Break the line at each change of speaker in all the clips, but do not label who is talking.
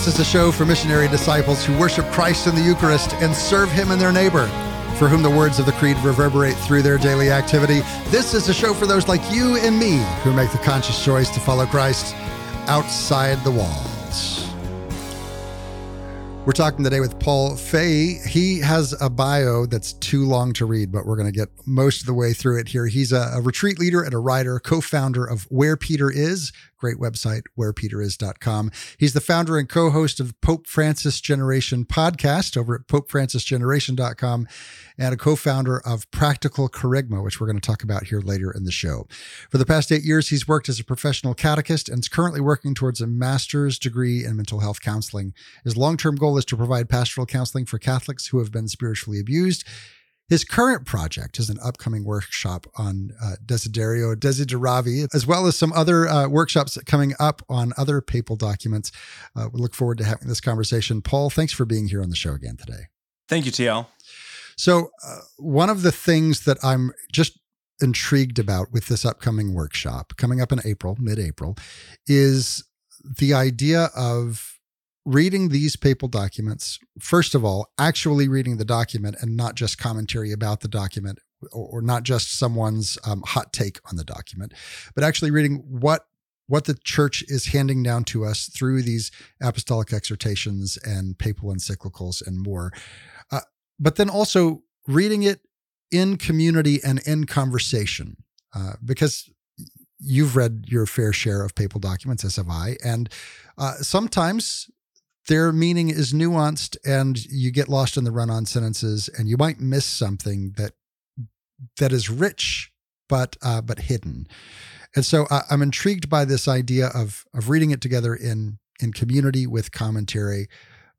This is a show for missionary disciples who worship Christ in the Eucharist and serve Him and their neighbor, for whom the words of the Creed reverberate through their daily activity. This is a show for those like you and me who make the conscious choice to follow Christ outside the walls. We're talking today with Paul Fahey. He has a bio that's too long to read, but we're going to get most of the way through it here. He's a, a retreat leader and a writer, co founder of Where Peter Is, great website, wherepeteris.com. He's the founder and co host of Pope Francis Generation podcast over at popefrancisgeneration.com and a co founder of Practical Kerygma, which we're going to talk about here later in the show. For the past eight years, he's worked as a professional catechist and is currently working towards a master's degree in mental health counseling. His long term goal is to provide pastoral counseling for Catholics who have been spiritually abused. His current project is an upcoming workshop on uh, Desiderio Desideravi, as well as some other uh, workshops coming up on other papal documents. Uh, we look forward to having this conversation. Paul, thanks for being here on the show again today.
Thank you, TL.
So, uh, one of the things that I'm just intrigued about with this upcoming workshop coming up in April, mid April, is the idea of reading these papal documents, first of all, actually reading the document and not just commentary about the document or, or not just someone's um, hot take on the document, but actually reading what what the church is handing down to us through these apostolic exhortations and papal encyclicals and more. Uh, but then also reading it in community and in conversation, uh, because you've read your fair share of papal documents, as have I, and uh, sometimes their meaning is nuanced and you get lost in the run-on sentences and you might miss something that that is rich but uh, but hidden. And so uh, i'm intrigued by this idea of of reading it together in in community with commentary.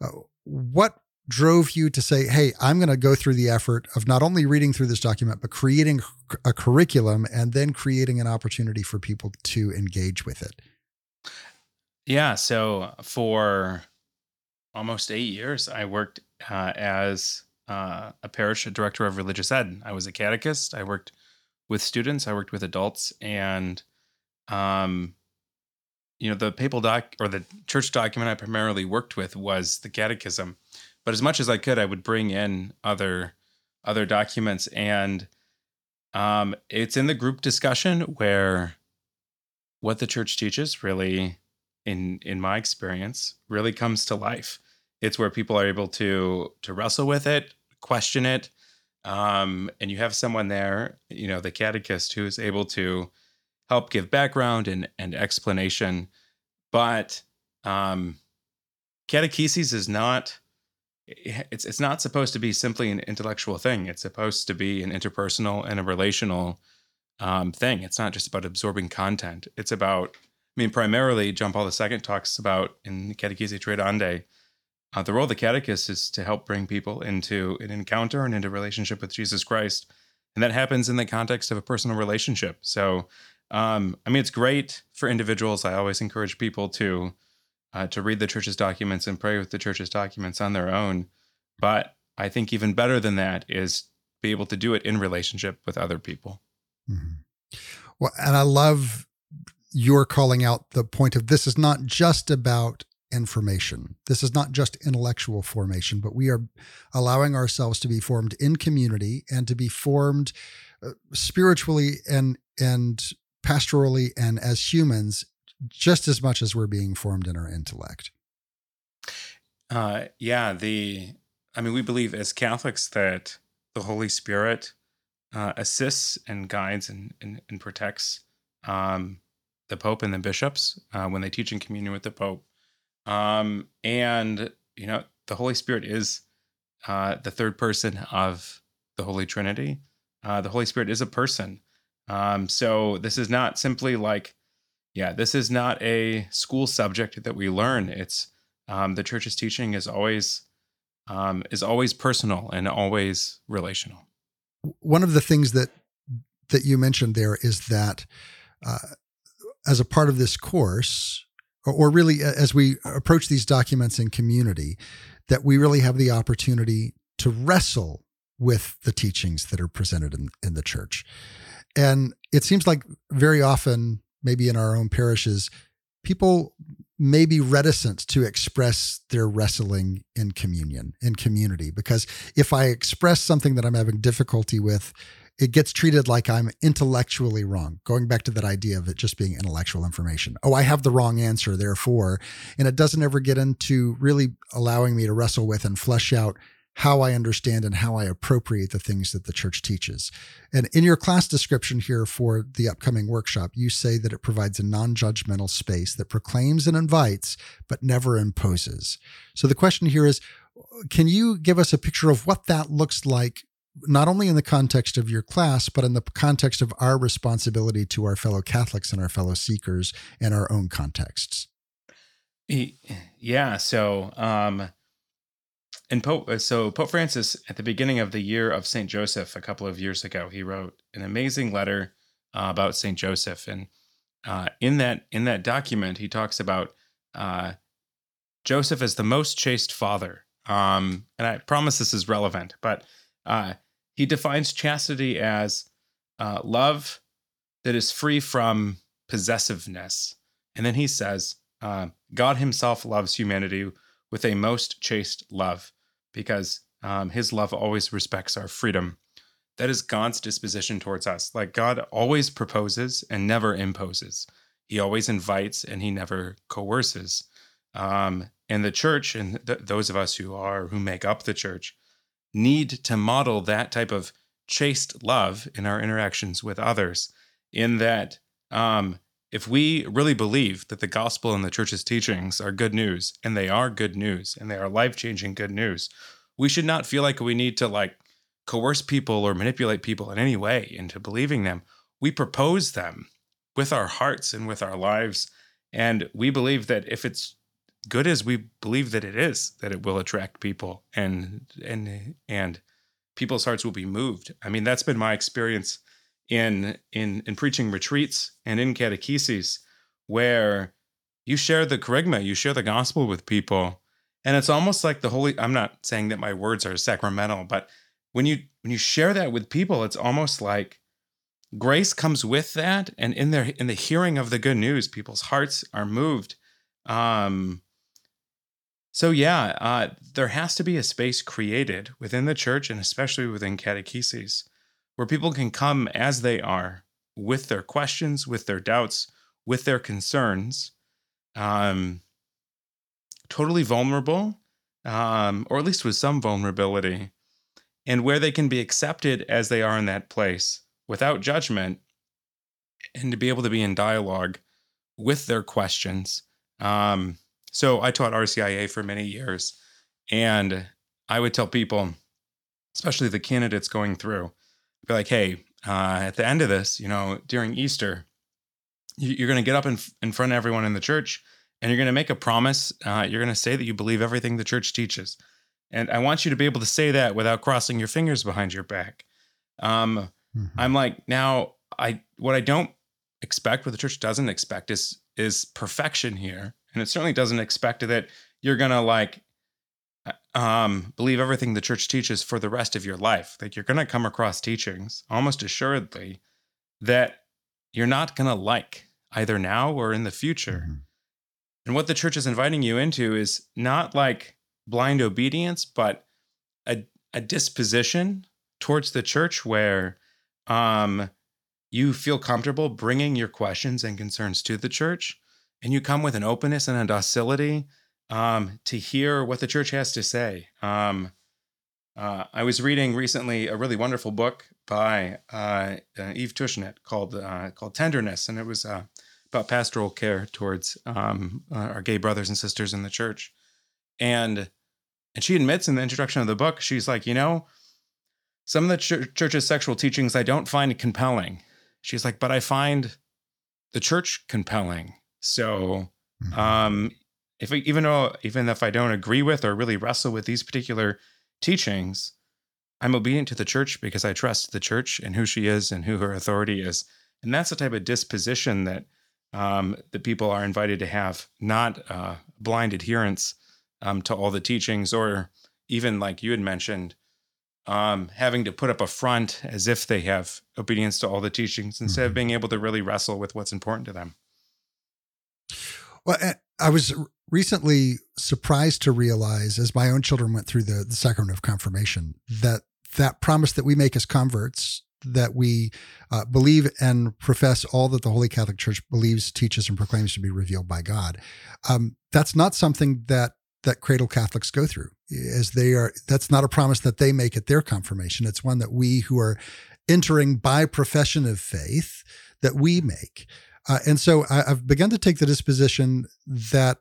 Uh, what drove you to say hey i'm going to go through the effort of not only reading through this document but creating a curriculum and then creating an opportunity for people to engage with it
yeah so for almost eight years, I worked uh, as uh, a parish director of religious ed. I was a catechist. I worked with students. I worked with adults, and um, you know, the papal doc or the church document I primarily worked with was the catechism. But as much as I could, I would bring in other other documents, and um, it's in the group discussion where what the church teaches really in in my experience really comes to life. It's where people are able to to wrestle with it question it um, and you have someone there you know the catechist who is able to help give background and and explanation. But um, catechesis is not it's it's not supposed to be simply an intellectual thing. It's supposed to be an interpersonal and a relational um, thing. It's not just about absorbing content. It's about I mean, primarily, John Paul II talks about in Catechesi Tradendae, uh, the role of the catechist is to help bring people into an encounter and into relationship with Jesus Christ. And that happens in the context of a personal relationship. So, um, I mean, it's great for individuals. I always encourage people to uh, to read the church's documents and pray with the church's documents on their own. But I think even better than that is be able to do it in relationship with other people.
Mm-hmm. Well, and I love you're calling out the point of this is not just about information. This is not just intellectual formation, but we are allowing ourselves to be formed in community and to be formed uh, spiritually and and pastorally and as humans just as much as we're being formed in our intellect.
Uh, yeah, the I mean, we believe as Catholics that the Holy Spirit uh, assists and guides and and, and protects um, the Pope and the bishops uh, when they teach in communion with the Pope. Um, and, you know, the Holy Spirit is uh, the third person of the Holy Trinity. Uh, the Holy Spirit is a person. Um, so this is not simply like, yeah, this is not a school subject that we learn. It's um, the church's teaching is always um, is always personal and always relational.
One of the things that that you mentioned there is that uh, as a part of this course, or, or really as we approach these documents in community, that we really have the opportunity to wrestle with the teachings that are presented in, in the church. And it seems like very often, maybe in our own parishes, people may be reticent to express their wrestling in communion, in community. Because if I express something that I'm having difficulty with, it gets treated like I'm intellectually wrong. Going back to that idea of it just being intellectual information. Oh, I have the wrong answer, therefore. And it doesn't ever get into really allowing me to wrestle with and flesh out how I understand and how I appropriate the things that the church teaches. And in your class description here for the upcoming workshop, you say that it provides a non judgmental space that proclaims and invites, but never imposes. So the question here is can you give us a picture of what that looks like? Not only in the context of your class, but in the context of our responsibility to our fellow Catholics and our fellow seekers and our own contexts.
Yeah. So, um, and Pope, uh, so Pope Francis, at the beginning of the year of Saint Joseph, a couple of years ago, he wrote an amazing letter uh, about Saint Joseph, and uh, in that in that document, he talks about uh, Joseph as the most chaste father. Um, and I promise this is relevant, but uh, he defines chastity as uh, love that is free from possessiveness, and then he says, "God Himself loves humanity." With a most chaste love because um, his love always respects our freedom. That is God's disposition towards us. Like God always proposes and never imposes. He always invites and he never coerces. Um, and the church and th- those of us who are who make up the church need to model that type of chaste love in our interactions with others. In that, um, if we really believe that the gospel and the church's teachings are good news, and they are good news, and they are life changing good news, we should not feel like we need to like coerce people or manipulate people in any way into believing them. We propose them with our hearts and with our lives. And we believe that if it's good as we believe that it is, that it will attract people and and and people's hearts will be moved. I mean, that's been my experience in in in preaching retreats and in catecheses where you share the kerygma, you share the gospel with people, and it's almost like the holy. I'm not saying that my words are sacramental, but when you when you share that with people, it's almost like grace comes with that, and in their in the hearing of the good news, people's hearts are moved. Um, so yeah, uh, there has to be a space created within the church, and especially within catecheses, where people can come as they are with their questions, with their doubts, with their concerns, um, totally vulnerable, um, or at least with some vulnerability, and where they can be accepted as they are in that place without judgment, and to be able to be in dialogue with their questions. Um, so I taught RCIA for many years, and I would tell people, especially the candidates going through, be like, hey, uh, at the end of this, you know, during Easter, you're going to get up in, in front of everyone in the church and you're going to make a promise. Uh, you're going to say that you believe everything the church teaches. And I want you to be able to say that without crossing your fingers behind your back. Um, mm-hmm. I'm like, now, I what I don't expect, what the church doesn't expect, is is perfection here, and it certainly doesn't expect that you're gonna like um, believe everything the church teaches for the rest of your life. That you're going to come across teachings, almost assuredly, that you're not going to like either now or in the future. Mm-hmm. And what the church is inviting you into is not like blind obedience, but a, a disposition towards the church where um, you feel comfortable bringing your questions and concerns to the church. And you come with an openness and a docility um, to hear what the church has to say. Um, uh, I was reading recently a really wonderful book by uh, uh, Eve Tushnet called uh, called Tenderness, and it was uh, about pastoral care towards um, uh, our gay brothers and sisters in the church. And and she admits in the introduction of the book, she's like, you know, some of the ch- church's sexual teachings I don't find compelling. She's like, but I find the church compelling. So mm-hmm. um, if I, even though even if I don't agree with or really wrestle with these particular teachings, I'm obedient to the church because I trust the church and who she is and who her authority is. And that's the type of disposition that um, that people are invited to have, not uh, blind adherence um, to all the teachings, or even like you had mentioned, um, having to put up a front as if they have obedience to all the teachings instead mm-hmm. of being able to really wrestle with what's important to them.
Well, I was recently surprised to realize, as my own children went through the, the sacrament of confirmation, that that promise that we make as converts that we uh, believe and profess all that the Holy Catholic Church believes, teaches, and proclaims to be revealed by God. Um, that's not something that that cradle Catholics go through, as they are. That's not a promise that they make at their confirmation. It's one that we who are entering by profession of faith that we make. Uh, and so I, have begun to take the disposition that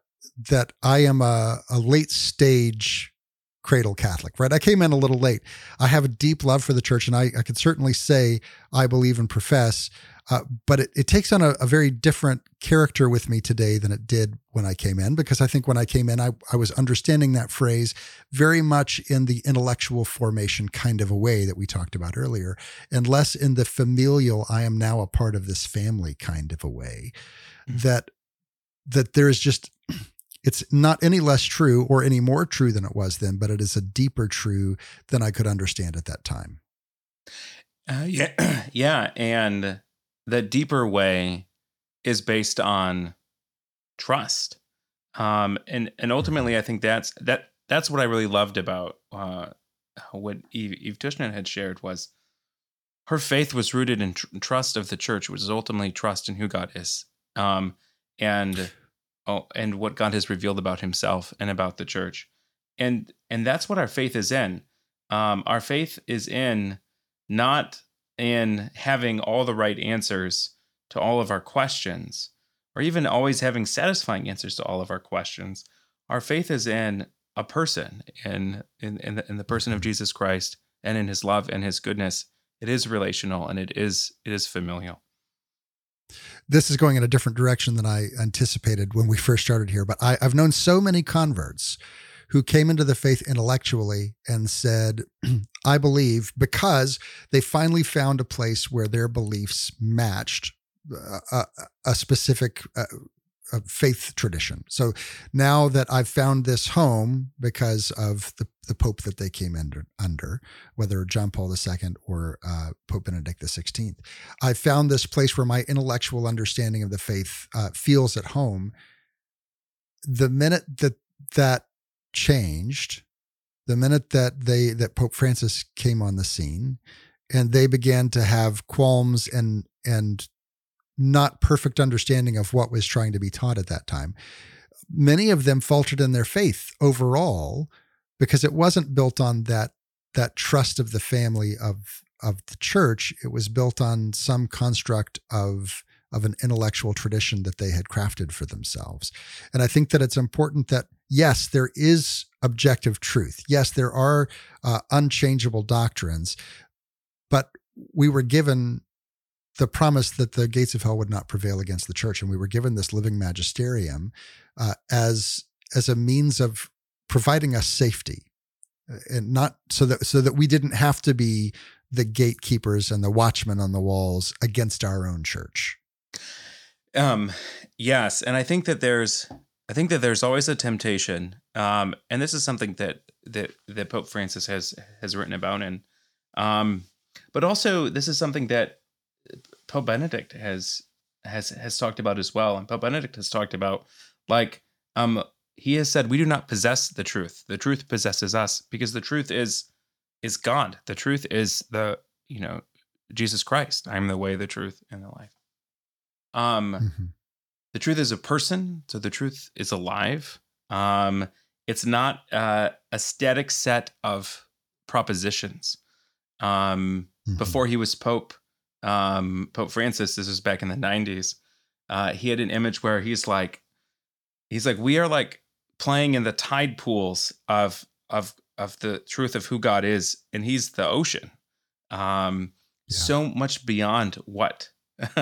that I am a, a late stage cradle Catholic, right? I came in a little late. I have a deep love for the church, and I, I could certainly say I believe and profess, uh, but it, it, takes on a, a, very different character with me today than it did when I came in, because I think when I came in, I, I was understanding that phrase very much in the intellectual formation kind of a way that we talked about earlier, and less in the familial, I am now a part of this family kind of a way. Mm-hmm. That that there is just it's not any less true or any more true than it was then, but it is a deeper true than I could understand at that time.
Uh, yeah, yeah, and the deeper way is based on trust, um, and and ultimately, I think that's that that's what I really loved about uh, what Eve, Eve Tushnet had shared was her faith was rooted in tr- trust of the church, which is ultimately trust in who God is, um, and oh, and what God has revealed about Himself and about the church, and and that's what our faith is in. Um, our faith is in not in having all the right answers to all of our questions, or even always having satisfying answers to all of our questions. Our faith is in a person, in in in the, in the person of Jesus Christ, and in His love and His goodness. It is relational and it is it is familial
this is going in a different direction than I anticipated when we first started here. But I, I, have known so many converts who came into the faith intellectually and said, I believe, because they finally found a place where their beliefs matched a, a specific uh, a faith tradition. So now that I've found this home because of the, the Pope that they came under, under whether John Paul II or uh, Pope Benedict XVI, I found this place where my intellectual understanding of the faith uh, feels at home. The minute that that changed, the minute that they that Pope Francis came on the scene, and they began to have qualms and and not perfect understanding of what was trying to be taught at that time. Many of them faltered in their faith overall because it wasn't built on that that trust of the family of of the church. It was built on some construct of of an intellectual tradition that they had crafted for themselves. And I think that it's important that yes, there is objective truth. Yes, there are uh, unchangeable doctrines, but we were given the promise that the gates of hell would not prevail against the church, and we were given this living magisterium uh, as as a means of providing us safety, uh, and not so that so that we didn't have to be the gatekeepers and the watchmen on the walls against our own church.
Um, yes, and I think that there's I think that there's always a temptation, um, and this is something that that that Pope Francis has has written about, and um, but also this is something that Pope Benedict has has has talked about as well, and Pope Benedict has talked about like um he has said we do not possess the truth. The truth possesses us because the truth is is God. The truth is the you know Jesus Christ. I am the way, the truth, and the life. Um, mm-hmm. The truth is a person, so the truth is alive. Um, it's not uh, a static set of propositions. Um, mm-hmm. Before he was pope, um, Pope Francis, this was back in the 90s, uh, he had an image where he's like, he's like, we are like playing in the tide pools of of of the truth of who God is, and He's the ocean. Um, yeah. So much beyond what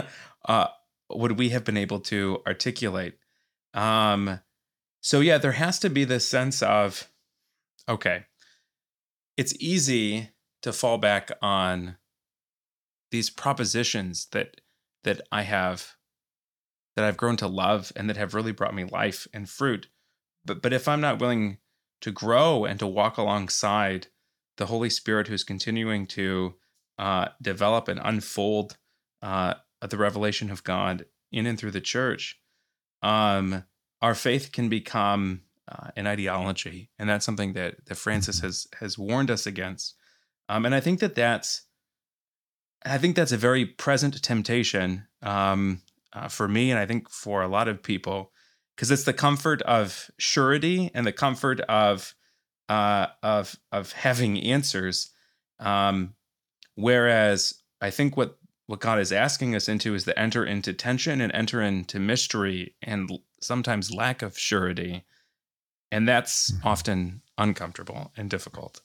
uh, would we have been able to articulate. Um, so yeah, there has to be this sense of, okay, it's easy to fall back on these propositions that that I have that I've grown to love and that have really brought me life and fruit. But but if I'm not willing to grow and to walk alongside the Holy Spirit who's continuing to uh, develop and unfold uh, the revelation of God in and through the church, um, our faith can become uh, an ideology, and that's something that that Francis mm-hmm. has has warned us against. Um, and I think that that's I think that's a very present temptation um, uh, for me, and I think for a lot of people, because it's the comfort of surety and the comfort of uh, of of having answers. Um, whereas I think what what God is asking us into is to enter into tension and enter into mystery and sometimes lack of surety, and that's mm-hmm. often uncomfortable and difficult.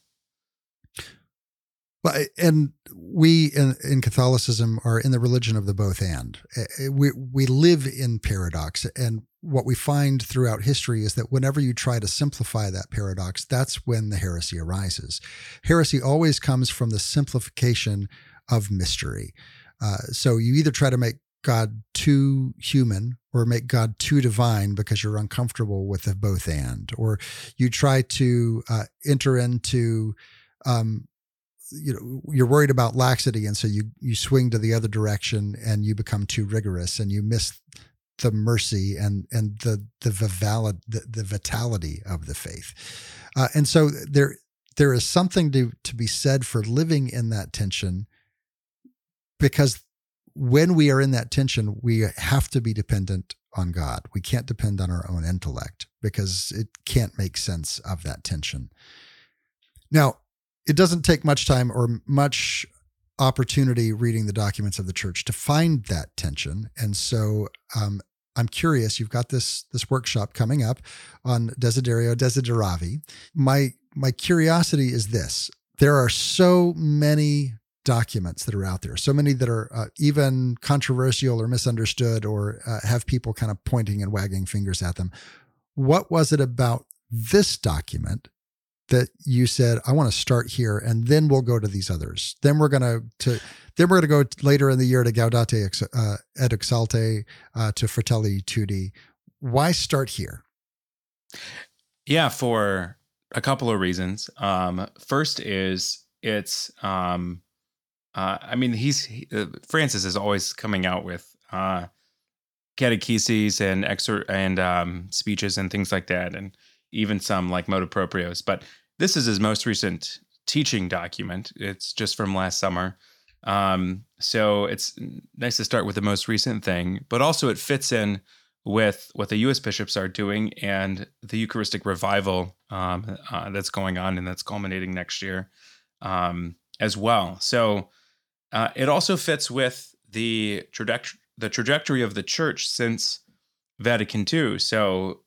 Well, and we in, in, Catholicism are in the religion of the both and. We we live in paradox, and what we find throughout history is that whenever you try to simplify that paradox, that's when the heresy arises. Heresy always comes from the simplification of mystery. Uh, so you either try to make God too human or make God too divine because you're uncomfortable with the both and, or you try to uh, enter into um, you know you're worried about laxity and so you you swing to the other direction and you become too rigorous and you miss the mercy and and the the vitality the, the vitality of the faith. Uh, and so there there is something to to be said for living in that tension because when we are in that tension we have to be dependent on God we can't depend on our own intellect because it can't make sense of that tension now it doesn't take much time or much opportunity reading the documents of the church to find that tension. And so um, I'm curious. You've got this this workshop coming up on Desiderio Desideravi. My my curiosity is this: there are so many documents that are out there, so many that are uh, even controversial or misunderstood, or uh, have people kind of pointing and wagging fingers at them. What was it about this document that you said I want to start here and then we'll go to these others. Then we're going to then we're to go later in the year to Gaudete uh, et Exulte uh, to Fratelli Tutti. Why start here?
Yeah, for a couple of reasons. Um, first is it's um, uh, I mean he's he, uh, Francis is always coming out with uh, catecheses and exer- and um, speeches and things like that and even some like motu proprios. But this is his most recent teaching document. It's just from last summer. Um, so it's nice to start with the most recent thing, but also it fits in with what the U.S. bishops are doing and the Eucharistic revival um, uh, that's going on and that's culminating next year um, as well. So uh, it also fits with the trajectory the trajectory of the church since Vatican II. So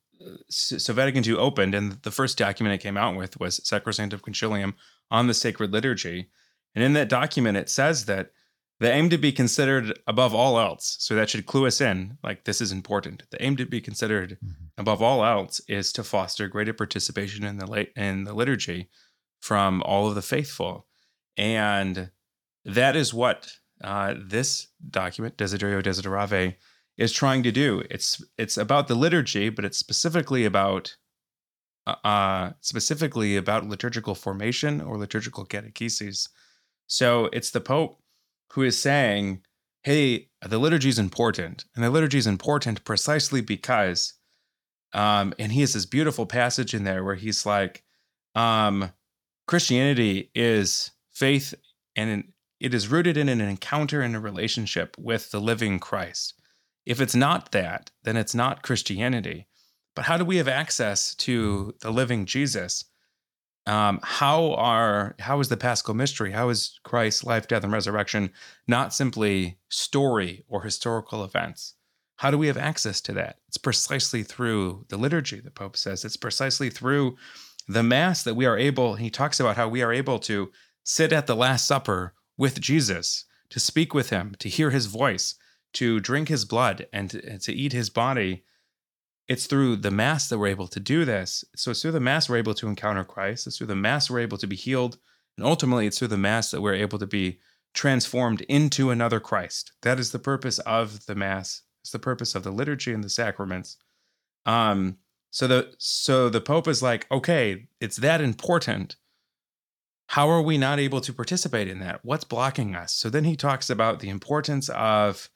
so Vatican II opened, and the first document it came out with was Sacrosanctum Concilium on the sacred liturgy. And in that document, it says that the aim to be considered above all else, so that should clue us in, like this is important. The aim to be considered mm-hmm. above all else is to foster greater participation in the late in the liturgy from all of the faithful, and that is what uh, this document, Desiderio Desideravi, is trying to do. It's it's about the liturgy, but it's specifically about uh, uh, specifically about liturgical formation or liturgical catechesis. So it's the Pope who is saying, "Hey, the liturgy is important, and the liturgy is important precisely because." Um, and he has this beautiful passage in there where he's like, um, Christianity is faith and it is rooted in an encounter and a relationship with the living Christ. If it's not that, then it's not Christianity. But how do we have access to the living Jesus? Um, how are how is the Paschal mystery? How is Christ's life, death, and resurrection not simply story or historical events? How do we have access to that? It's precisely through the liturgy, the Pope says. It's precisely through the Mass that we are able, he talks about how we are able to sit at the Last Supper with Jesus, to speak with him, to hear his voice, to drink his blood and to, eat his body, it's through the Mass that we're able to do this. So it's through the Mass we're able to encounter Christ. It's through the Mass we're able to be healed. And ultimately, it's through the Mass that we're able to be transformed into another Christ. That is the purpose of the Mass. It's the purpose of the liturgy and the sacraments. Um, so the so the Pope is like, okay, it's that important. How are we not able to participate in that? What's blocking us? So then he talks about the importance of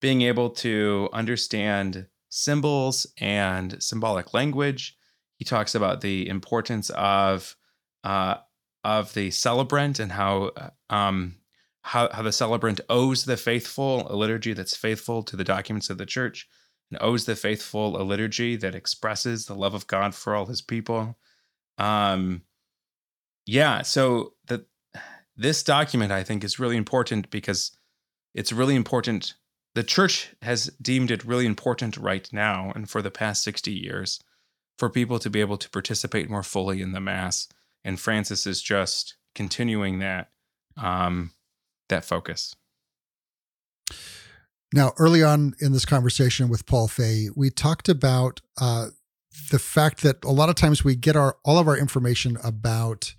being able to understand symbols and symbolic language. He talks about the importance of uh, of the celebrant and how um, how, how the celebrant owes the faithful a liturgy that's faithful to the documents of the church and owes the faithful a liturgy that expresses the love of God for all his people. Um, yeah, so the this document I think is really important because it's really important. The church has deemed it really important right now and for the past 60 years for people to be able to participate more fully in the mass. And Francis is just continuing that um, that focus.
Now, early on in this conversation with Paul Fahey, we talked about uh, the fact that a lot of times we get our all of our information about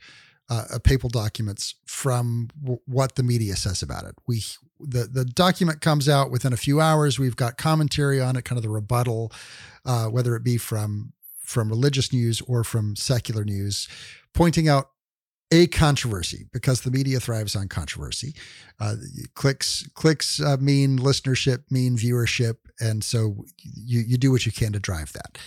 uh, papal documents from w- what the media says about it. We the the document comes out within a few hours. We've got commentary on it, kind of the rebuttal, uh, whether it be from from religious news or from secular news, pointing out a controversy because the media thrives on controversy. Uh, clicks clicks uh, mean listenership, mean viewership, and so you you do what you can to drive that.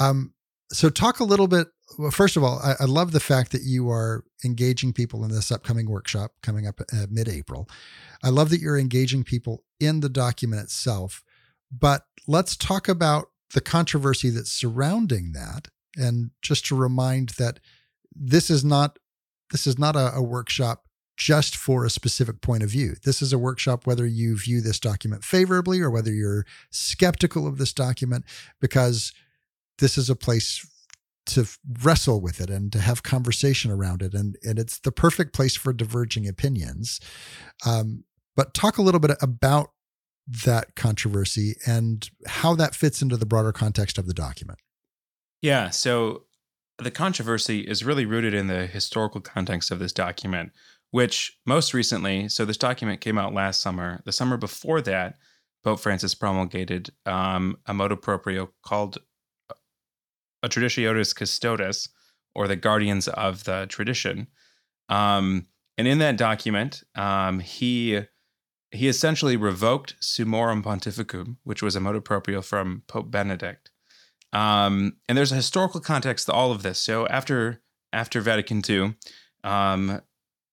Um, so talk a little bit. Well, first of all, I, I, love the fact that you are engaging people in this upcoming workshop coming up uh, mid-April. I love that you're engaging people in the document itself. But let's talk about the controversy that's surrounding that, and just to remind that this is not this is not a, a workshop just for a specific point of view. This is a workshop whether you view this document favorably or whether you're skeptical of this document, because this is a place to wrestle with it and to have conversation around it. And, and it's the perfect place for diverging opinions. Um, but talk a little bit about that controversy and how that fits into the broader context of the document.
Yeah. So the controversy is really rooted in the historical context of this document, which most recently, so this document came out last summer. The summer before that, Pope Francis promulgated um, a motu proprio called a Traditionis Custodes, or the guardians of the tradition. Um, and in that document, um, he he essentially revoked Summorum Pontificum, which was a motu proprio from Pope Benedict. Um, and there's a historical context to all of this. So after after Vatican II, um,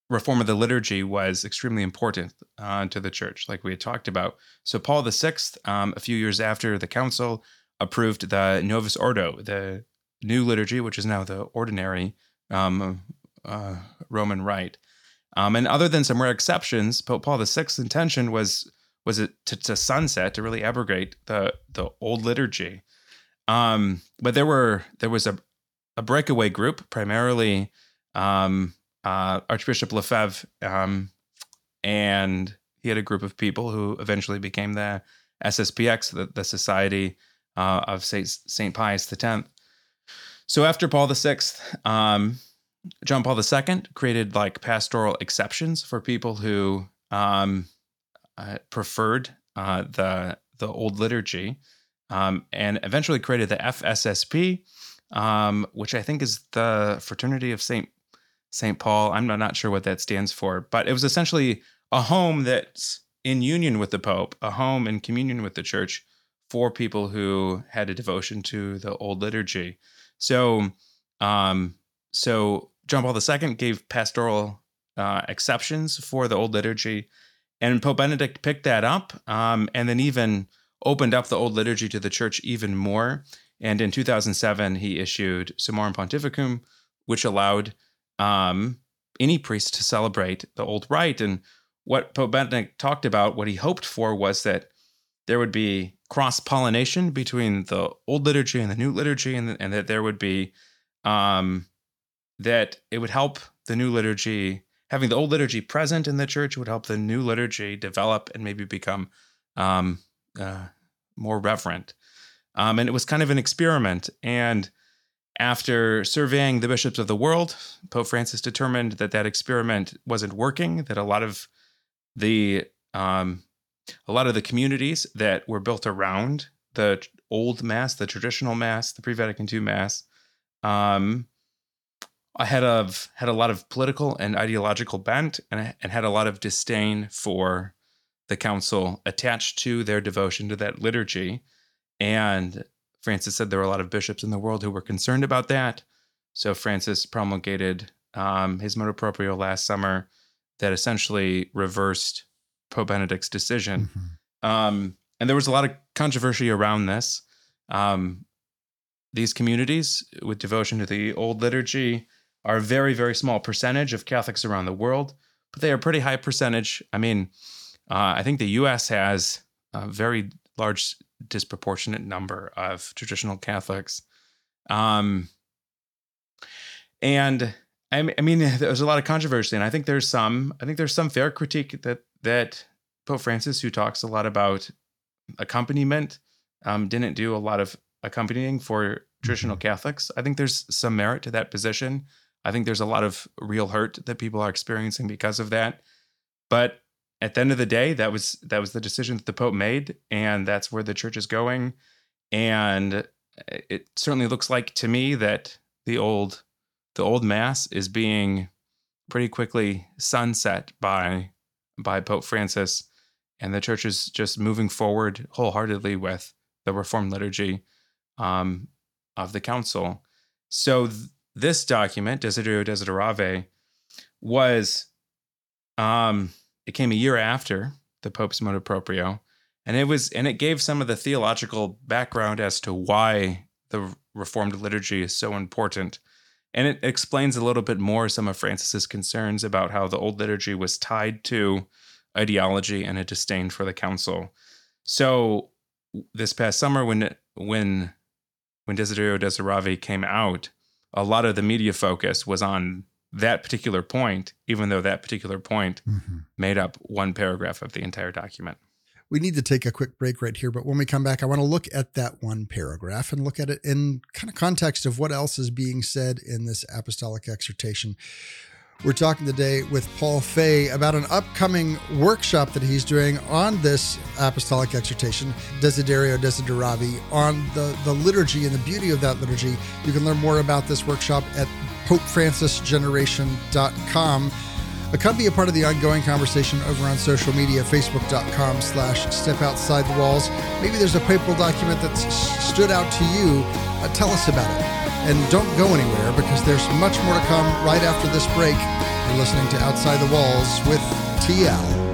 reform of the liturgy was extremely important uh, to the church, like we had talked about. So Paul VI, um, a few years after the council, approved the Novus Ordo, the new liturgy, which is now the ordinary um, uh, Roman Rite. Um, and other than some rare exceptions, Pope Paul VI's intention was was it to, to sunset to really abrogate the the old liturgy. Um, but there were there was a a breakaway group, primarily um, uh, Archbishop Lefebvre, um, and he had a group of people who eventually became the SSPX, the, the Society uh, of Saint Pius X. So after Paul VI, um, John Paul II created like pastoral exceptions for people who um, uh, preferred uh, the the old liturgy, um, and eventually created the FSSP, um, which I think is the Fraternity of Saint Saint Paul. I'm not sure what that stands for, but it was essentially a home that's in union with the Pope, a home in communion with the Church for people who had a devotion to the old liturgy. So, um, so John Paul II gave pastoral uh, exceptions for the old liturgy, and Pope Benedict picked that up, um, and then even opened up the old liturgy to the church even more. And in 2007, he issued Summorum Pontificum, which allowed um, any priest to celebrate the old rite. And what Pope Benedict talked about, what he hoped for was that there would be cross pollination between the old liturgy and the new liturgy, and, and that there would be um, that it would help the new liturgy having the old liturgy present in the church would help the new liturgy develop and maybe become um, uh, more reverent. Um, and it was kind of an experiment. And after surveying the bishops of the world, Pope Francis determined that that experiment wasn't working. That a lot of the um, a lot of the communities that were built around the old mass, the traditional mass, the pre-Vatican II mass, um, had of had a lot of political and ideological bent, and, and had a lot of disdain for the council attached to their devotion to that liturgy. And Francis said there were a lot of bishops in the world who were concerned about that. So Francis promulgated um, his motu proprio last summer that essentially reversed Pope Benedict's decision. Mm-hmm. Um, and there was a lot of controversy around this. Um, these communities with devotion to the old liturgy are a very, very small percentage of Catholics around the world, but they are a pretty high percentage. I mean, uh, I think the US has a very large, disproportionate number of traditional Catholics. Um, and I, I mean, there's a lot of controversy, and I think there's some. I think there's some fair critique that that Pope Francis, who talks a lot about accompaniment, um, didn't do a lot of accompanying for traditional mm-hmm. Catholics. I think there's some merit to that position. I think there's a lot of real hurt that people are experiencing because of that. But at the end of the day, that was that was the decision that the Pope made, and that's where the church is going. And it certainly looks like to me that the old the old mass is being pretty quickly sunset by by Pope Francis, and the church is just moving forward wholeheartedly with the Reformed liturgy um, of the Council. So th- this document, Desiderio Desideravi, was um, it came a year after the Pope's motu proprio, and it was and it gave some of the theological background as to why the Reformed liturgy is so important and it explains a little bit more some of Francis's concerns about how the old liturgy was tied to ideology and a disdain for the council. So this past summer when when when Desiderio Desideravi came out, a lot of the media focus was on that particular point, even though that particular point mm-hmm. made up one paragraph of the entire document
we need to take a quick break right here. But when we come back, I want to look at that one paragraph and look at it in kind of context of what else is being said in this apostolic exhortation. We're talking today with Paul Fahey about an upcoming workshop that he's doing on this apostolic exhortation, Desiderio Desideravi, on the, the liturgy and the beauty of that liturgy. You can learn more about this workshop at popefrancisgeneration.com. But come be a part of the ongoing conversation over on social media, facebook.com slash step outside the walls. Maybe there's a papal document that stood out to you. Uh, tell us about it. And don't go anywhere because there's much more to come right after this break. You're listening to Outside the Walls with TL.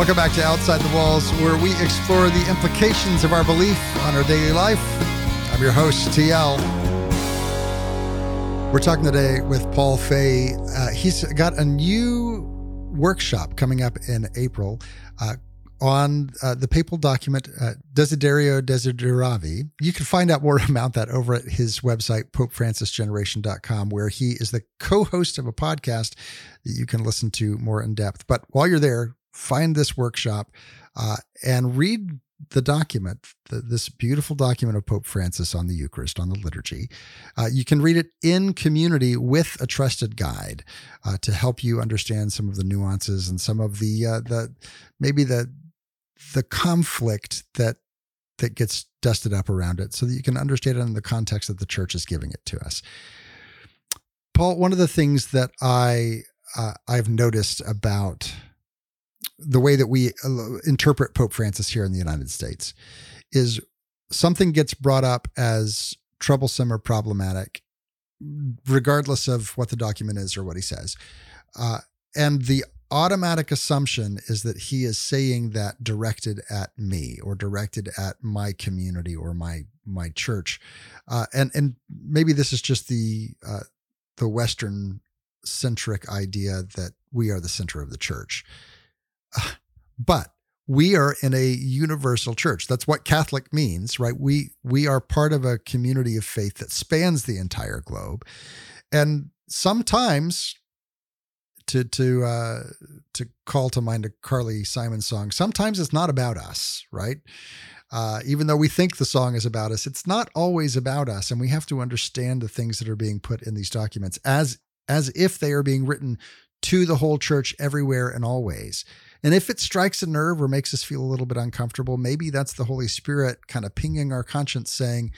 Welcome back to Outside the Walls, where we explore the implications of our belief on our daily life. I'm your host, TL. We're talking today with Paul Fahey. Uh, he's got a new workshop coming up in April uh, on uh, the papal document uh, Desiderio Desideravi. You can find out more about that over at his website, popefrancisgeneration.com, where he is the co host of a podcast that you can listen to more in depth. But while you're there, find this workshop uh, and read the document, the, this beautiful document of Pope Francis on the Eucharist, on the liturgy. Uh, you can read it in community with a trusted guide uh, to help you understand some of the nuances and some of the uh, the maybe the the conflict that that gets dusted up around it, so that you can understand it in the context that the Church is giving it to us. Paul, one of the things that I uh, I've noticed about the way that we uh, interpret Pope Francis here in the United States is something gets brought up as troublesome or problematic, regardless of what the document is or what he says. Uh, and the automatic assumption is that he is saying that directed at me or directed at my community or my my church uh, and and maybe this is just the uh, the western centric idea that we are the center of the church but we are in a universal church. That's what Catholic means, right? We we are part of a community of faith that spans the entire globe. And sometimes to to uh to call to mind a Carly Simon song, sometimes it's not about us, right? Uh, even though we think the song is about us, it's not always about us, and we have to understand the things that are being put in these documents as as if they are being written to the whole church everywhere and always And if it strikes a nerve or makes us feel a little bit uncomfortable, maybe that's the Holy Spirit kind of pinging our conscience saying,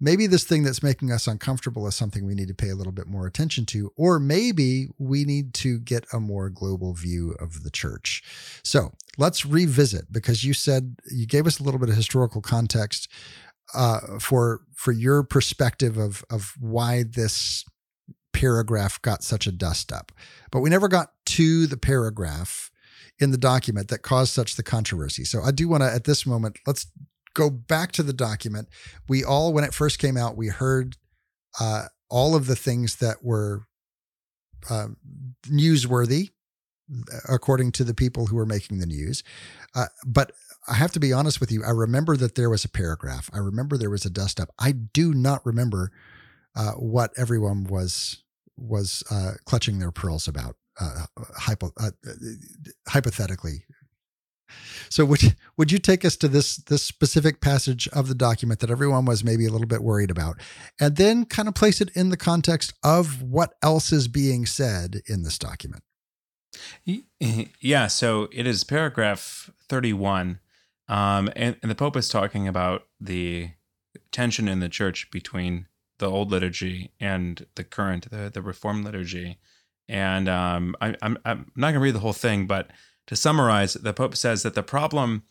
maybe this thing that's making us uncomfortable is something we need to pay a little bit more attention to, or maybe we need to get a more global view of the church. So let's revisit because you said you gave us a little bit of historical context uh, for for your perspective of of why this paragraph got such a dust up, but we never got to the paragraph in the document that caused such the controversy. So I do want to at this moment let's go back to the document. We all, when it first came out, we heard uh, all of the things that were uh, newsworthy, according to the people who were making the news. Uh, but I have to be honest with you. I remember that there was a paragraph. I remember there was a dust up. I do not remember uh, what everyone was was uh, clutching their pearls about. Uh, hypo, hypothetically, so would would you take us to this this specific passage of the document that everyone was maybe a little bit worried about, and then kind of place it in the context of what else is being said in this document?
Yeah, so it is paragraph thirty one, um, and, and the Pope is talking about the tension in the Church between the old liturgy and the current, the the Reformed liturgy. And um, I, I'm I'm not going to read the whole thing, but to summarize, the Pope says that the problem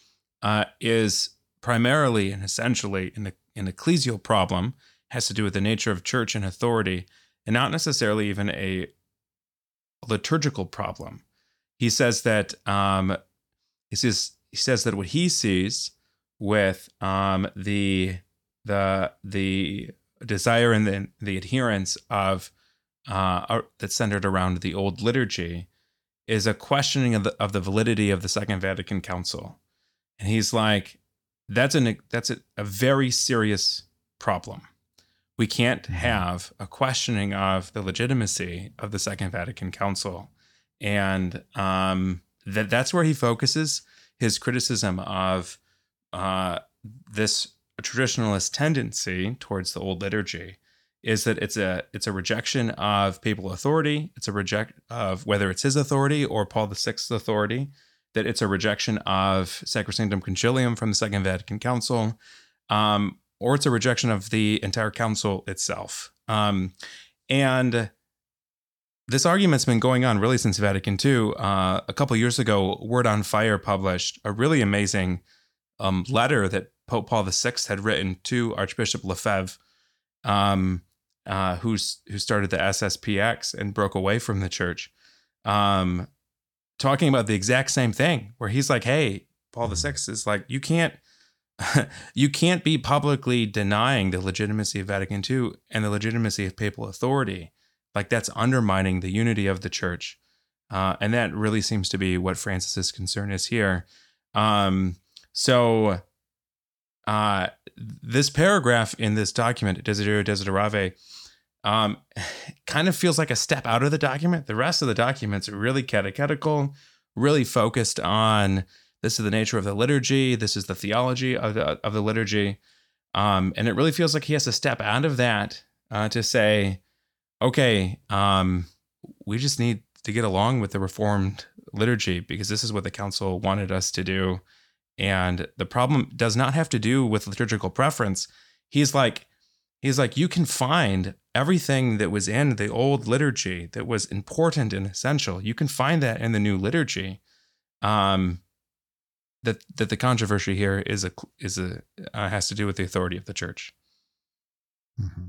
uh, is primarily and essentially an, an ecclesial problem, has to do with the nature of church and authority, and not necessarily even a liturgical problem. He says that um, he says he says that what he sees with um, the the the desire and the the adherence of uh, that's centered around the old liturgy is a questioning of the of the validity of the Second Vatican Council, and he's like, "That's an that's a, a very serious problem. We can't mm-hmm. have a questioning of the legitimacy of the Second Vatican Council, and um, that that's where he focuses his criticism of uh, this traditionalist tendency towards the old liturgy is that it's a it's a rejection of papal authority. It's a reject of whether it's his authority or Paul VI's authority. That it's a rejection of Sacrosanctum Concilium from the Second Vatican Council, um, or it's a rejection of the entire council itself. Um, and this argument's been going on really since Vatican II. Uh, a couple years ago, Word on Fire published a really amazing um, letter that Pope Paul VI had written to Archbishop Lefebvre um, uh, who's who started the SSPX and broke away from the church, um, talking about the exact same thing. Where he's like, "Hey, Paul the Sixth is like, you can't." you can't be publicly denying the legitimacy of Vatican II and the legitimacy of papal authority. Like that's undermining the unity of the church. Uh, and that really seems to be what Francis's concern is here. Um, so uh, this paragraph in this document, Desiderio Desideravi, um, kind of feels like a step out of the document. The rest of the documents are really catechetical, really focused on this is the nature of the liturgy, this is the theology of the of the liturgy, um, and it really feels like he has to step out of that uh, to say, okay, um, we just need to get along with the reformed liturgy because this is what the council wanted us to do, and the problem does not have to do with liturgical preference. He's like he's like you can find everything that was in the old liturgy that was important and essential you can find that in the new liturgy um that that the controversy here is a is a uh, has to do with the authority of the church
mm-hmm.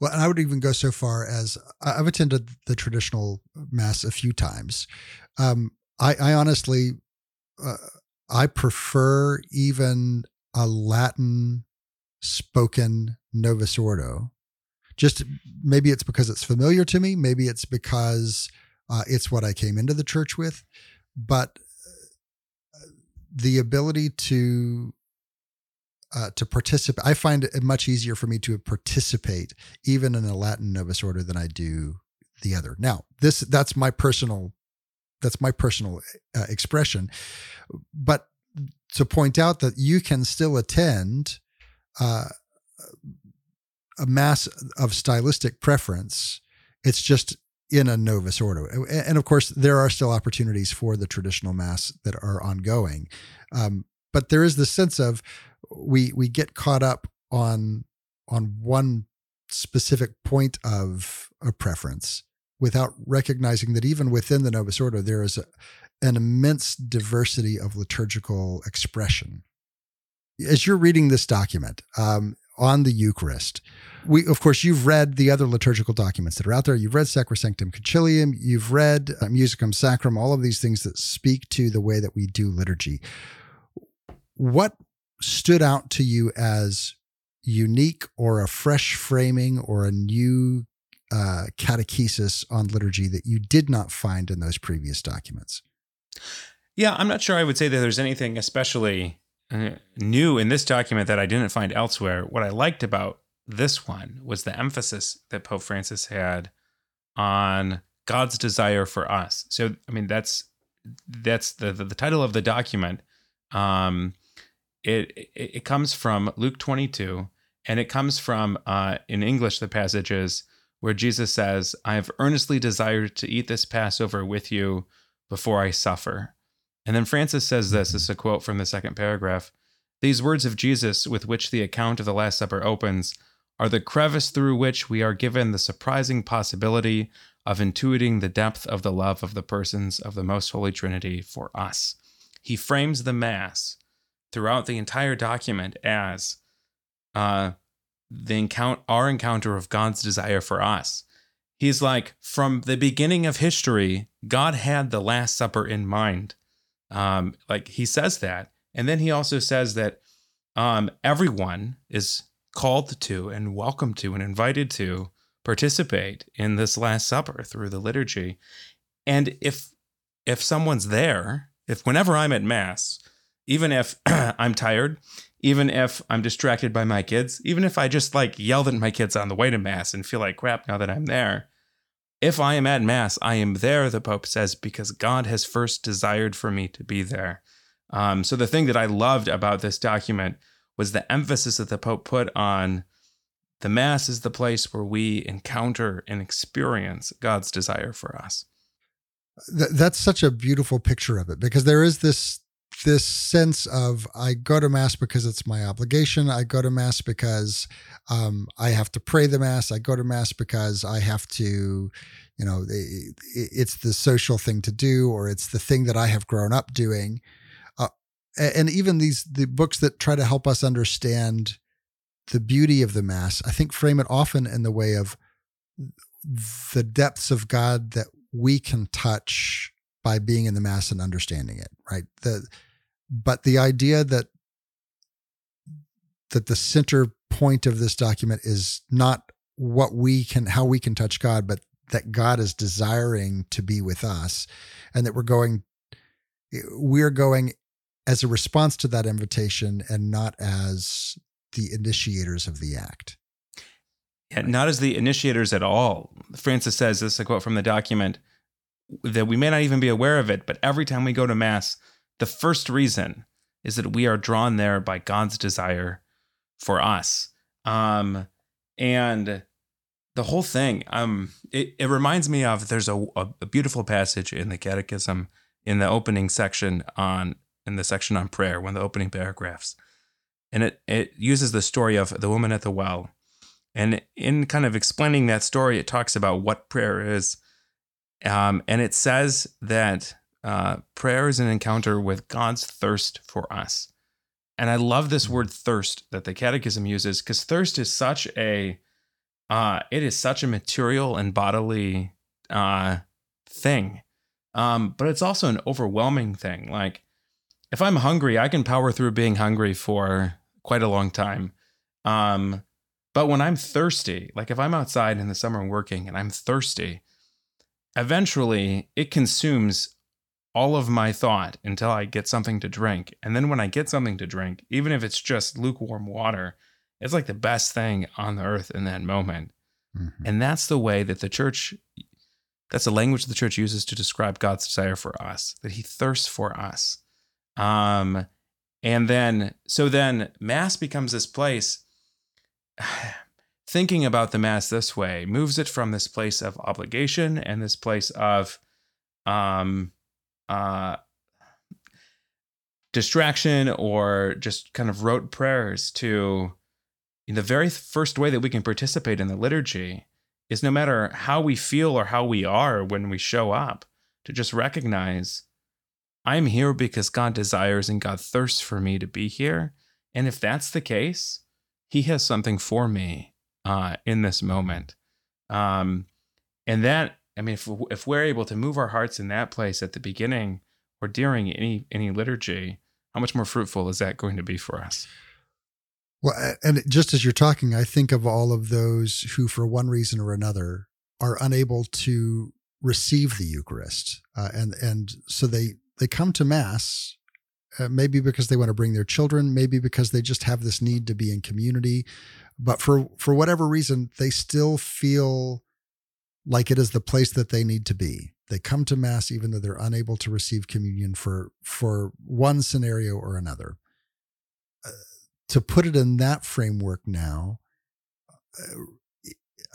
well and i would even go so far as i've attended the traditional mass a few times um i i honestly uh, i prefer even a latin spoken Novus Ordo. Just maybe it's because it's familiar to me. Maybe it's because uh, it's what I came into the church with. But uh, the ability to uh, to participate, I find it much easier for me to participate even in a Latin Novus Ordo than I do the other. Now, this that's my personal that's my personal uh, expression, but to point out that you can still attend uh, a mass of stylistic preference. It's just in a Novus Ordo. And of course, there are still opportunities for the traditional Mass that are ongoing. Um, but there is the sense of we we get caught up on on one specific point of a preference without recognizing that even within the Novus Ordo there is a, an immense diversity of liturgical expression. As you're reading this document um, on the Eucharist, we of course you've read the other liturgical documents that are out there. You've read Sacrosanctum Concilium, you've read uh, Musicam Sacram, all of these things that speak to the way that we do liturgy. What stood out to you as unique or a fresh framing or a new uh, catechesis on liturgy that you did not find in those previous documents?
Yeah, I'm not sure I would say that there's anything especially uh, new in this document that I didn't find elsewhere. What I liked about this one was the emphasis that Pope Francis had on God's desire for us. So, I mean, that's that's the the, the title of the document. Um, it, it, it comes from Luke 22, and it comes from uh, in English the passages where Jesus says, "I have earnestly desired to eat this Passover with you before I suffer." And then Francis says this. This is a quote from the second paragraph. These words of Jesus, with which the account of the Last Supper opens, are the crevice through which we are given the surprising possibility of intuiting the depth of the love of the persons of the Most Holy Trinity for us. He frames the Mass throughout the entire document as uh, the encounter, our encounter of God's desire for us. He's like, from the beginning of history, God had the Last Supper in mind. Um, like he says that. And then he also says that um, everyone is called to and welcome to and invited to participate in this last supper through the liturgy and if if someone's there if whenever i'm at mass even if i'm tired even if i'm distracted by my kids even if i just like yelled at my kids on the way to mass and feel like crap now that i'm there if i am at mass i am there the pope says because god has first desired for me to be there um, so the thing that i loved about this document was the emphasis that the Pope put on the Mass is the place where we encounter and experience God's desire for us.
That's such a beautiful picture of it because there is this this sense of I go to mass because it's my obligation. I go to mass because um, I have to pray the mass. I go to mass because I have to, you know, it's the social thing to do, or it's the thing that I have grown up doing and even these the books that try to help us understand the beauty of the mass i think frame it often in the way of the depths of god that we can touch by being in the mass and understanding it right the but the idea that that the center point of this document is not what we can how we can touch god but that god is desiring to be with us and that we're going we're going as a response to that invitation and not as the initiators of the act.
Yeah, not as the initiators at all. Francis says this is a quote from the document that we may not even be aware of it, but every time we go to Mass, the first reason is that we are drawn there by God's desire for us. Um, and the whole thing, um, it, it reminds me of there's a, a beautiful passage in the Catechism in the opening section on in the section on prayer, one of the opening paragraphs. And it, it uses the story of the woman at the well. And in kind of explaining that story, it talks about what prayer is. Um, and it says that uh, prayer is an encounter with God's thirst for us. And I love this word thirst that the catechism uses because thirst is such a uh, it is such a material and bodily uh, thing. Um, but it's also an overwhelming thing. Like if I'm hungry, I can power through being hungry for quite a long time. Um, but when I'm thirsty, like if I'm outside in the summer working and I'm thirsty, eventually it consumes all of my thought until I get something to drink. And then when I get something to drink, even if it's just lukewarm water, it's like the best thing on the earth in that moment. Mm-hmm. And that's the way that the church, that's the language the church uses to describe God's desire for us, that he thirsts for us. Um, and then, so then Mass becomes this place. thinking about the Mass this way moves it from this place of obligation and this place of um, uh, distraction or just kind of rote prayers to In the very first way that we can participate in the liturgy is no matter how we feel or how we are when we show up, to just recognize I'm here because God desires and God thirsts for me to be here. And if that's the case, He has something for me uh, in this moment. Um, and that, I mean, if, if we're able to move our hearts in that place at the beginning or during any any liturgy, how much more fruitful is that going to be for us?
Well, and just as you're talking, I think of all of those who, for one reason or another, are unable to receive the Eucharist, uh, and and so they they come to Mass, uh, maybe because they want to bring their children, maybe because they just have this need to be in community, but for for whatever reason, they still feel like it is the place that they need to be. They come to Mass even though they're unable to receive communion for for one scenario or another uh, to put it in that framework now, uh,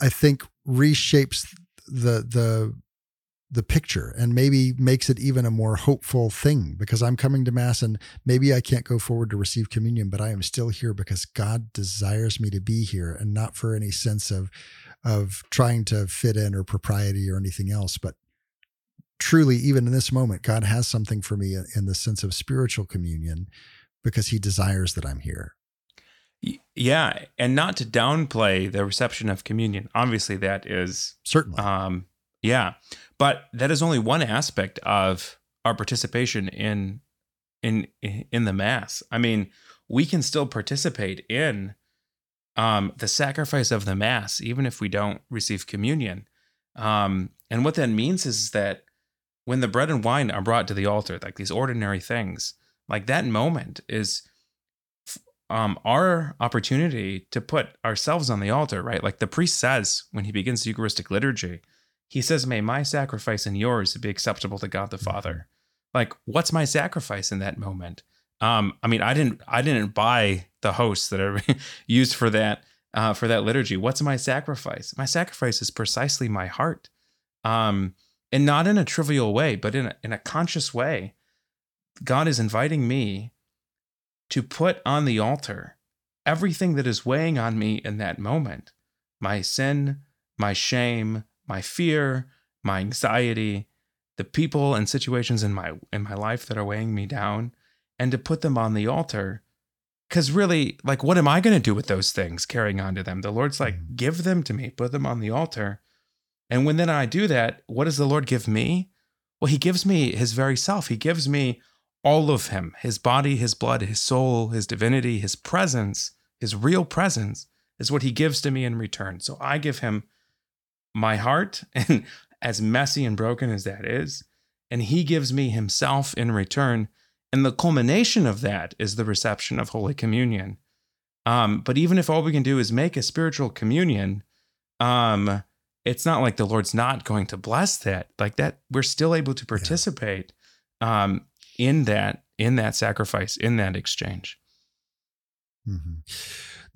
I think reshapes the the the picture and maybe makes it even a more hopeful thing because I'm coming to mass and maybe I can't go forward to receive communion but I am still here because God desires me to be here and not for any sense of of trying to fit in or propriety or anything else but truly even in this moment God has something for me in the sense of spiritual communion because he desires that I'm here
yeah, and not to downplay the reception of communion. Obviously, that is
certainly.
Um, yeah, but that is only one aspect of our participation in in in the mass. I mean, we can still participate in um, the sacrifice of the mass, even if we don't receive communion. Um, and what that means is that when the bread and wine are brought to the altar, like these ordinary things, like that moment is um, our opportunity to put ourselves on the altar, right? Like the priest says when he begins the Eucharistic liturgy, he says, May my sacrifice and yours be acceptable to God the mm-hmm. Father. Like, what's my sacrifice in that moment? Um, I mean, I didn't I didn't buy the hosts that are used for that uh, for that liturgy. What's my sacrifice? My sacrifice is precisely my heart. Um, and not in a trivial way, but in a, in a conscious way. God is inviting me to put on the altar everything that is weighing on me in that moment my sin, my shame, my fear, my anxiety, the people and situations in my in my life that are weighing me down and to put them on the altar cuz really like what am I going to do with those things carrying on to them the Lord's like mm. give them to me put them on the altar and when then I do that what does the Lord give me well he gives me his very self he gives me all of him his body, his blood, his soul, his divinity, his presence, his real presence is what he gives to me in return. So I give him my heart, and as messy and broken as that is, and he gives me himself in return. And the culmination of that is the reception of Holy Communion. Um, but even if all we can do is make a spiritual communion, um, it's not like the Lord's not going to bless that. Like that, we're still able to participate. Yeah. Um, in that in that sacrifice in that exchange
mm-hmm.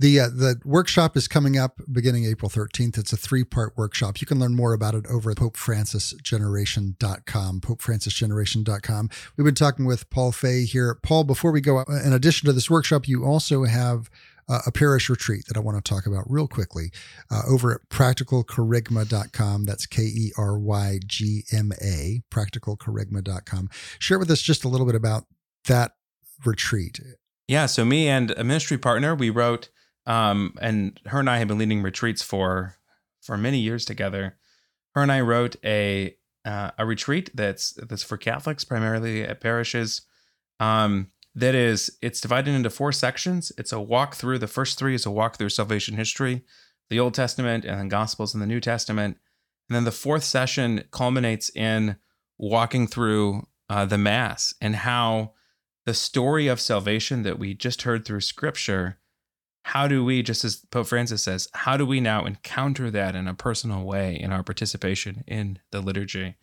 The uh, the workshop is coming up beginning april 13th it's a three part workshop you can learn more about it over at popefrancisgeneration.com popefrancisgeneration.com we've been talking with Paul Fahey here paul before we go in addition to this workshop you also have uh, a parish retreat that I want to talk about real quickly uh, over at practicalkerygma.com. That's K E R Y G M A, practicalkerygma.com. Share with us just a little bit about that retreat.
Yeah. So, me and a ministry partner, we wrote, um, and her and I have been leading retreats for for many years together. Her and I wrote a uh, a retreat that's that's for Catholics primarily at parishes. Um, that is it's divided into four sections it's a walk through the first three is a walk through salvation history the old testament and then gospels and the new testament and then the fourth session culminates in walking through uh, the mass and how the story of salvation that we just heard through scripture how do we just as pope francis says how do we now encounter that in a personal way in our participation in the liturgy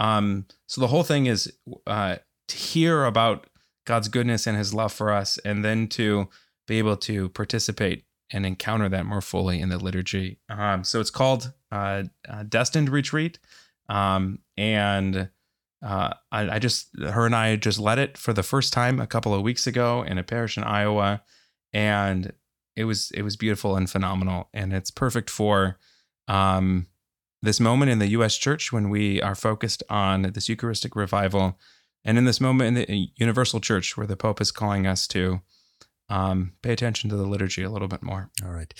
um, so the whole thing is uh, to hear about God's goodness and his love for us, and then to be able to participate and encounter that more fully in the liturgy. Um, so it's called uh, uh, Destined Retreat. Um, and uh, I, I, just, her and I just led it for the first time a couple of weeks ago in a parish in Iowa. And it was, it was beautiful and phenomenal. And it's perfect for um, this moment in the U.S. church when we are focused on this Eucharistic revival. And in this moment in the universal church where the Pope is calling us to um, pay attention to the liturgy a little bit more.
All right.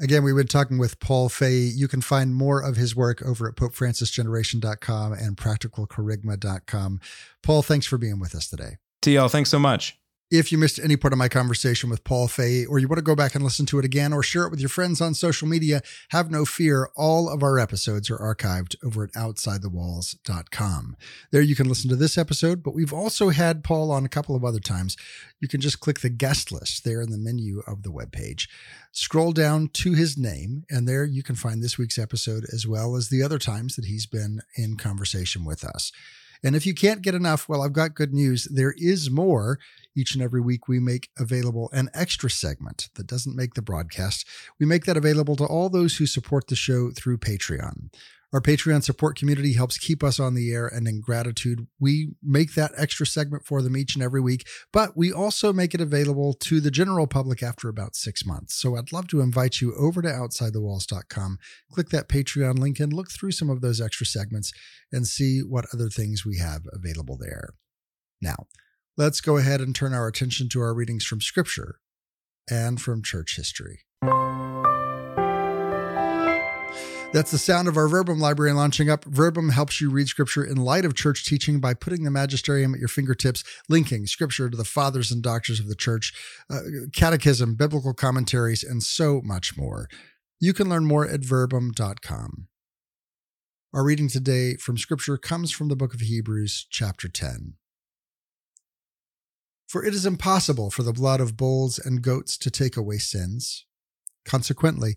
Again, we've been talking with Paul Fahey. You can find more of his work over at PopeFrancisGeneration.com and PracticalKerygma.com. Paul, thanks for being with us today.
TL, thanks so much.
If you missed any part of my conversation with Paul Fahey, or you want to go back and listen to it again, or share it with your friends on social media, have no fear. All of our episodes are archived over at OutsideTheWalls.com. There you can listen to this episode, but we've also had Paul on a couple of other times. You can just click the guest list there in the menu of the webpage. Scroll down to his name, and there you can find this week's episode as well as the other times that he's been in conversation with us. And if you can't get enough, well, I've got good news. There is more. Each and every week, we make available an extra segment that doesn't make the broadcast. We make that available to all those who support the show through Patreon. Our Patreon support community helps keep us on the air, and in gratitude, we make that extra segment for them each and every week. But we also make it available to the general public after about six months. So I'd love to invite you over to OutsideTheWalls.com, click that Patreon link, and look through some of those extra segments and see what other things we have available there. Now, let's go ahead and turn our attention to our readings from Scripture and from church history. That's the sound of our Verbum library launching up. Verbum helps you read scripture in light of church teaching by putting the magisterium at your fingertips, linking scripture to the fathers and doctors of the church, uh, catechism, biblical commentaries, and so much more. You can learn more at verbum.com. Our reading today from scripture comes from the book of Hebrews, chapter 10. For it is impossible for the blood of bulls and goats to take away sins. Consequently,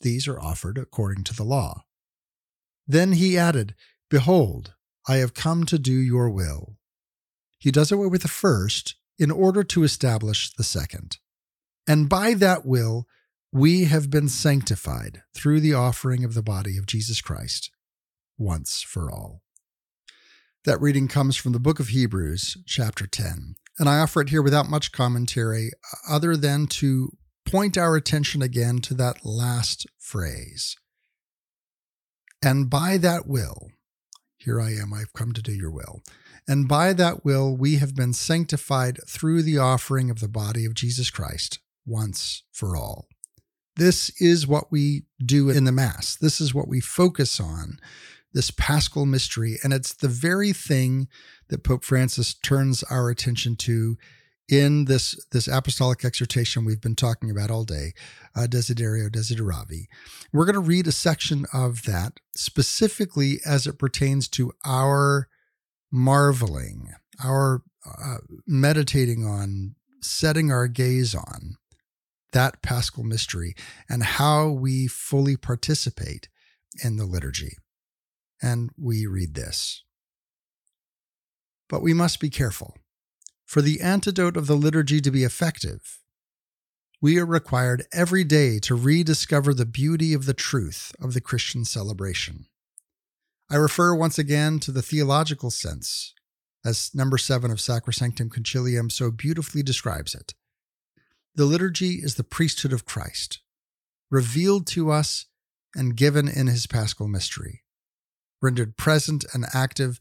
these are offered according to the law. Then he added, Behold, I have come to do your will. He does away with the first in order to establish the second. And by that will, we have been sanctified through the offering of the body of Jesus Christ once for all. That reading comes from the book of Hebrews, chapter 10. And I offer it here without much commentary, uh, other than to point our attention again to that last phrase. And by that will, here I am, I've come to do your will. And by that will, we have been sanctified through the offering of the body of Jesus Christ once for all. This is what we do in the Mass. This is what we focus on, this paschal mystery. And it's the very thing that Pope Francis turns our attention to in this this apostolic exhortation we've been talking about all day, uh, Desiderio Desideravi. We're going to read a section of that specifically as it pertains to our marveling, our uh, meditating on, setting our gaze on that paschal mystery and how we fully participate in the liturgy. And we read this. But we must be careful for the antidote of the liturgy to be effective, we are required every day to rediscover the beauty of the truth of the Christian celebration. I refer once again to the theological sense, as number seven of Sacrosanctum Concilium so beautifully describes it. The liturgy is the priesthood of Christ, revealed to us and given in his paschal mystery, rendered present and active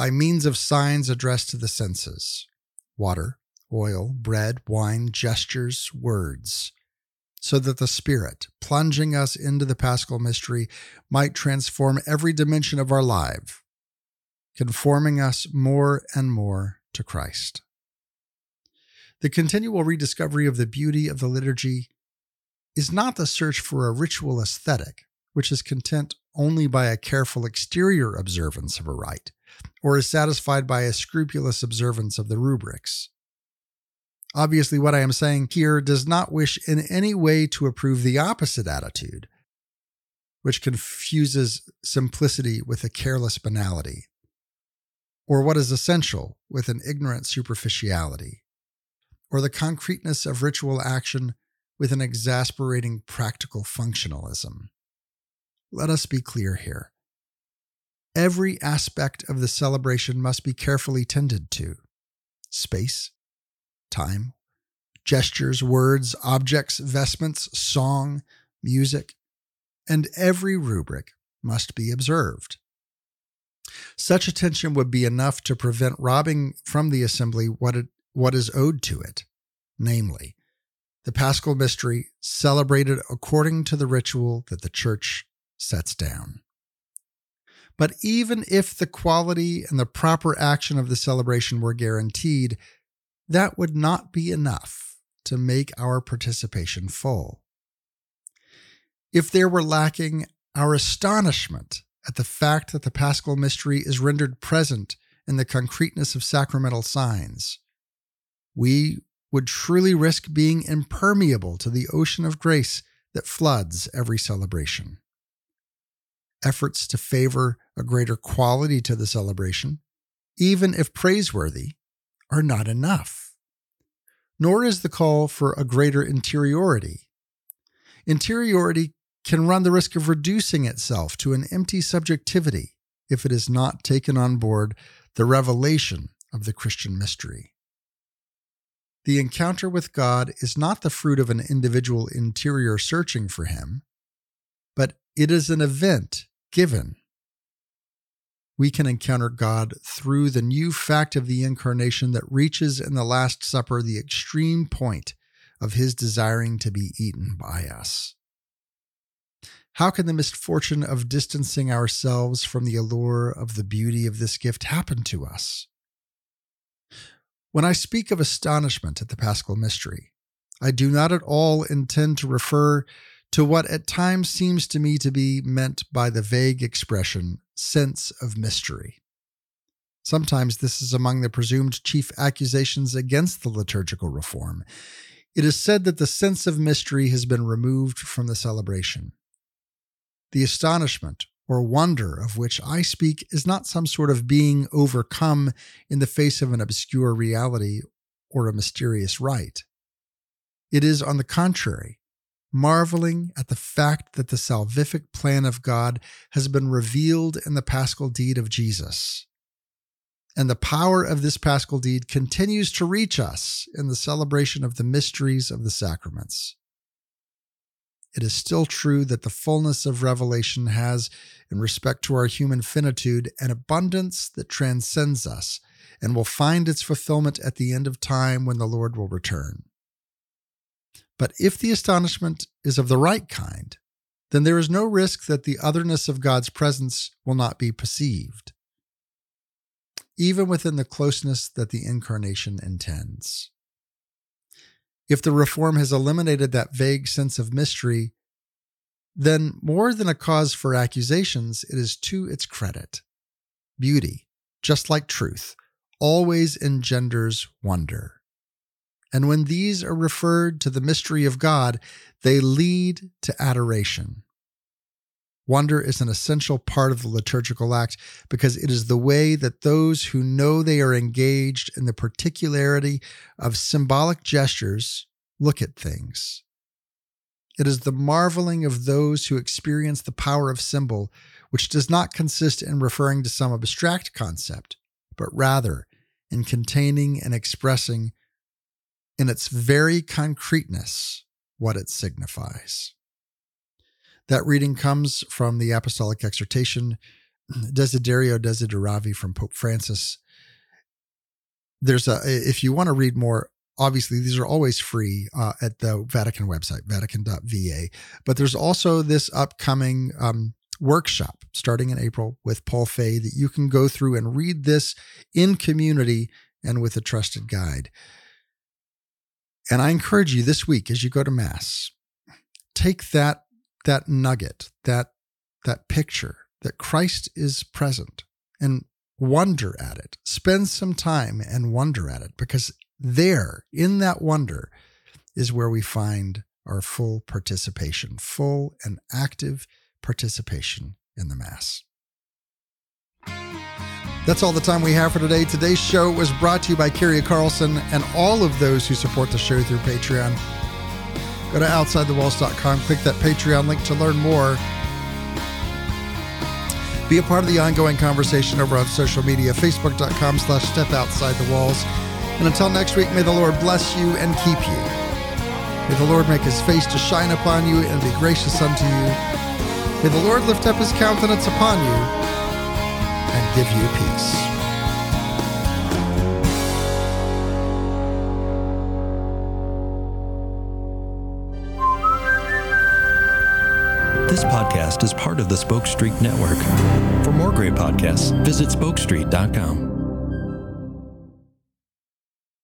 by means of signs addressed to the senses water, oil, bread, wine, gestures, words, so that the Spirit, plunging us into the paschal mystery, might transform every dimension of our life, conforming us more and more to Christ. The continual rediscovery of the beauty of the liturgy is not the search for a ritual aesthetic, which is content only by a careful exterior observance of a rite, or is satisfied by a scrupulous observance of the rubrics. Obviously, what I am saying here does not wish in any way to approve the opposite attitude, which confuses simplicity with a careless banality, or what is essential with an ignorant superficiality, or the concreteness of ritual action with an exasperating practical functionalism. Let us be clear here. Every aspect of the celebration must be carefully tended to space, time, gestures, words, objects, vestments, song, music, and every rubric must be observed. Such attention would be enough to prevent robbing from the assembly what, it, what is owed to it, namely, the paschal mystery celebrated according to the ritual that the church sets down. But even if the quality and the proper action of the celebration were guaranteed, that would not be enough to make our participation full. If there were lacking our astonishment at the fact that the paschal mystery is rendered present in the concreteness of sacramental signs, we would truly risk being impermeable to the ocean of grace that floods every celebration. Efforts to favor a greater quality to the celebration, even if praiseworthy, are not enough. Nor is the call for a greater interiority. Interiority can run the risk of reducing itself to an empty subjectivity if it is not taken on board the revelation of the Christian mystery. The encounter with God is not the fruit of an individual interior searching for Him, but it is an event given we can encounter God through the new fact of the incarnation that reaches in the Last Supper the extreme point of his desiring to be eaten by us. How can the misfortune of distancing ourselves from the allure of the beauty of this gift happen to us? When I speak of astonishment at the Paschal Mystery, I do not at all intend to refer to what at times seems to me to be meant by the vague expression sense of mystery. Sometimes this is among the presumed chief accusations against the liturgical reform. It is said that the sense of mystery has been removed from the celebration. The astonishment or wonder of which I speak is not some sort of being overcome in the face of an obscure reality or a mysterious rite. It is, on the contrary, marveling at the fact that the salvific plan of God has been revealed in the paschal deed of Jesus. And the power of this paschal deed continues to reach us in the celebration of the mysteries of the sacraments. It is still true that the fullness of revelation has, in respect to our human finitude, an abundance that transcends us and will find its fulfillment at the end of time when the Lord will return. But if the astonishment is of the right kind, then there is no risk that the otherness of God's presence will not be perceived, even within the closeness that the incarnation intends. If the reform has eliminated that vague sense of mystery, then more than a cause for accusations, it is to its credit. Beauty, just like truth, always engenders wonder. And when these are referred to the mystery of God, they lead to adoration. Wonder is an essential part of the liturgical act because it is the way that those who know they are engaged in the particularity of symbolic gestures look at things. It is the marveling of those who experience the power of symbol, which does not consist in referring to some abstract concept, but rather in containing and expressing in its very concreteness what it signifies. That reading comes from the Apostolic Exhortation, Desiderio Desideravi from Pope Francis. There's a, if you want to read more, obviously these are always free uh, at the Vatican website, vatican.va. But there's also this upcoming um, workshop starting in April with Paul Fahey that you can go through and read this in community and with a trusted guide. And I encourage you this week as you go to Mass take that that nugget, that that picture that Christ is present and wonder at it. Spend some time and wonder at it because there, in that wonder, is where we find our full participation, full and active participation in the Mass. That's all the time we have for today. Today's show was brought to you by Kyria Carlson and all of those who support the show through Patreon. Go to OutsideTheWalls.com, click that Patreon link to learn more. Be a part of the ongoing conversation over on social media, facebook.com slash step outside the walls. And until next week, may the Lord bless you and keep you. May the Lord make his face to shine upon you and be gracious unto you. May the Lord lift up his countenance upon you and give you peace.
This podcast is part of the Spoke Street Network. For more great podcasts, visit spokestreet.com.